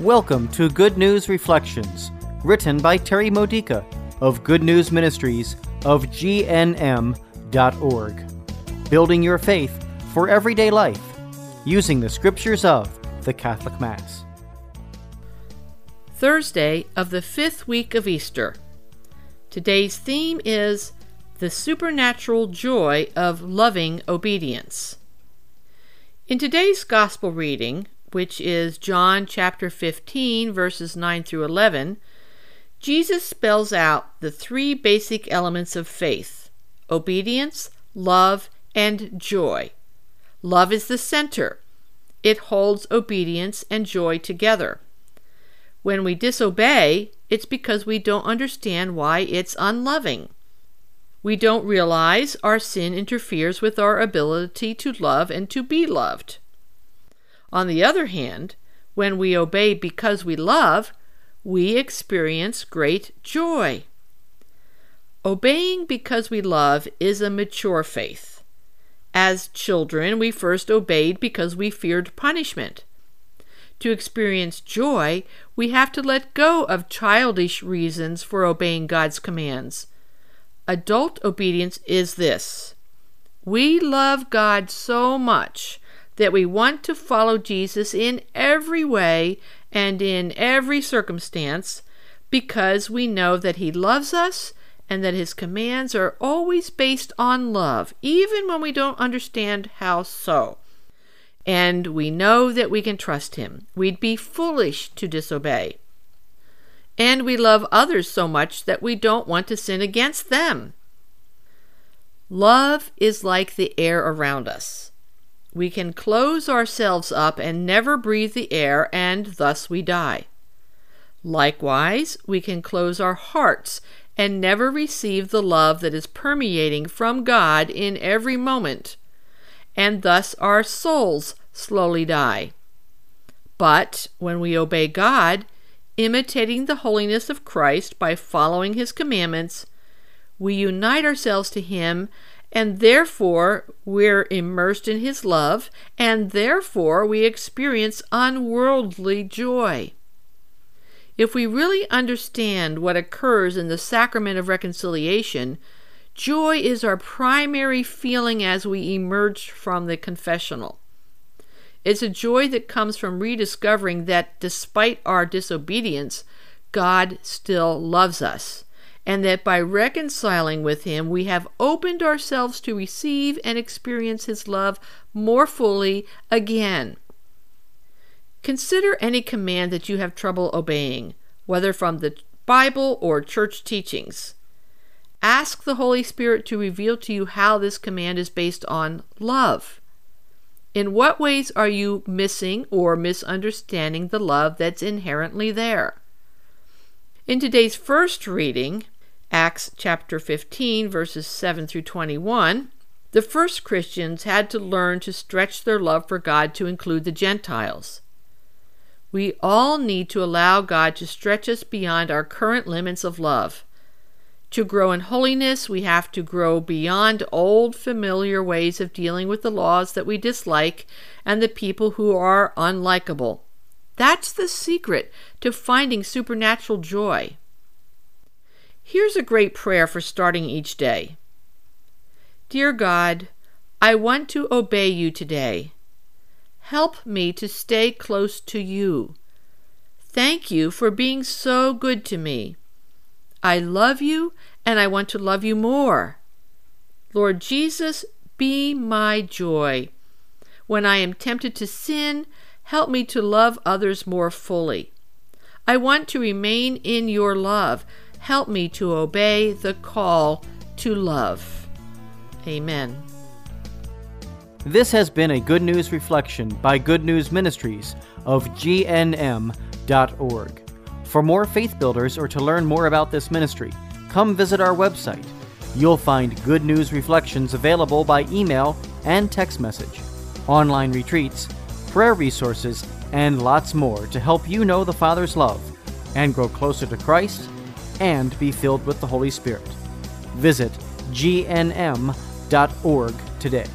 Welcome to Good News Reflections, written by Terry Modica of Good News Ministries of GNM.org. Building your faith for everyday life using the scriptures of the Catholic Mass. Thursday of the fifth week of Easter. Today's theme is the supernatural joy of loving obedience. In today's Gospel reading, which is John chapter 15, verses 9 through 11, Jesus spells out the three basic elements of faith obedience, love, and joy. Love is the center, it holds obedience and joy together. When we disobey, it's because we don't understand why it's unloving. We don't realize our sin interferes with our ability to love and to be loved. On the other hand, when we obey because we love, we experience great joy. Obeying because we love is a mature faith. As children, we first obeyed because we feared punishment. To experience joy, we have to let go of childish reasons for obeying God's commands. Adult obedience is this we love God so much that we want to follow Jesus in every way and in every circumstance because we know that He loves us and that His commands are always based on love, even when we don't understand how so. And we know that we can trust Him. We'd be foolish to disobey. And we love others so much that we don't want to sin against them. Love is like the air around us. We can close ourselves up and never breathe the air, and thus we die. Likewise, we can close our hearts and never receive the love that is permeating from God in every moment, and thus our souls slowly die. But when we obey God, imitating the holiness of Christ by following his commandments, we unite ourselves to him and therefore we're immersed in His love, and therefore we experience unworldly joy. If we really understand what occurs in the sacrament of reconciliation, joy is our primary feeling as we emerge from the confessional. It's a joy that comes from rediscovering that despite our disobedience, God still loves us and that by reconciling with Him, we have opened ourselves to receive and experience His love more fully again. Consider any command that you have trouble obeying, whether from the Bible or church teachings. Ask the Holy Spirit to reveal to you how this command is based on love. In what ways are you missing or misunderstanding the love that's inherently there? In today's first reading, Acts chapter 15, verses 7 through 21, the first Christians had to learn to stretch their love for God to include the Gentiles. We all need to allow God to stretch us beyond our current limits of love. To grow in holiness, we have to grow beyond old familiar ways of dealing with the laws that we dislike and the people who are unlikable. That's the secret to finding supernatural joy. Here's a great prayer for starting each day Dear God, I want to obey you today. Help me to stay close to you. Thank you for being so good to me. I love you and I want to love you more. Lord Jesus, be my joy. When I am tempted to sin, Help me to love others more fully. I want to remain in your love. Help me to obey the call to love. Amen. This has been a Good News Reflection by Good News Ministries of GNM.org. For more faith builders or to learn more about this ministry, come visit our website. You'll find Good News Reflections available by email and text message, online retreats, prayer resources, and lots more to help you know the Father's love and grow closer to Christ and be filled with the Holy Spirit. Visit gnm.org today.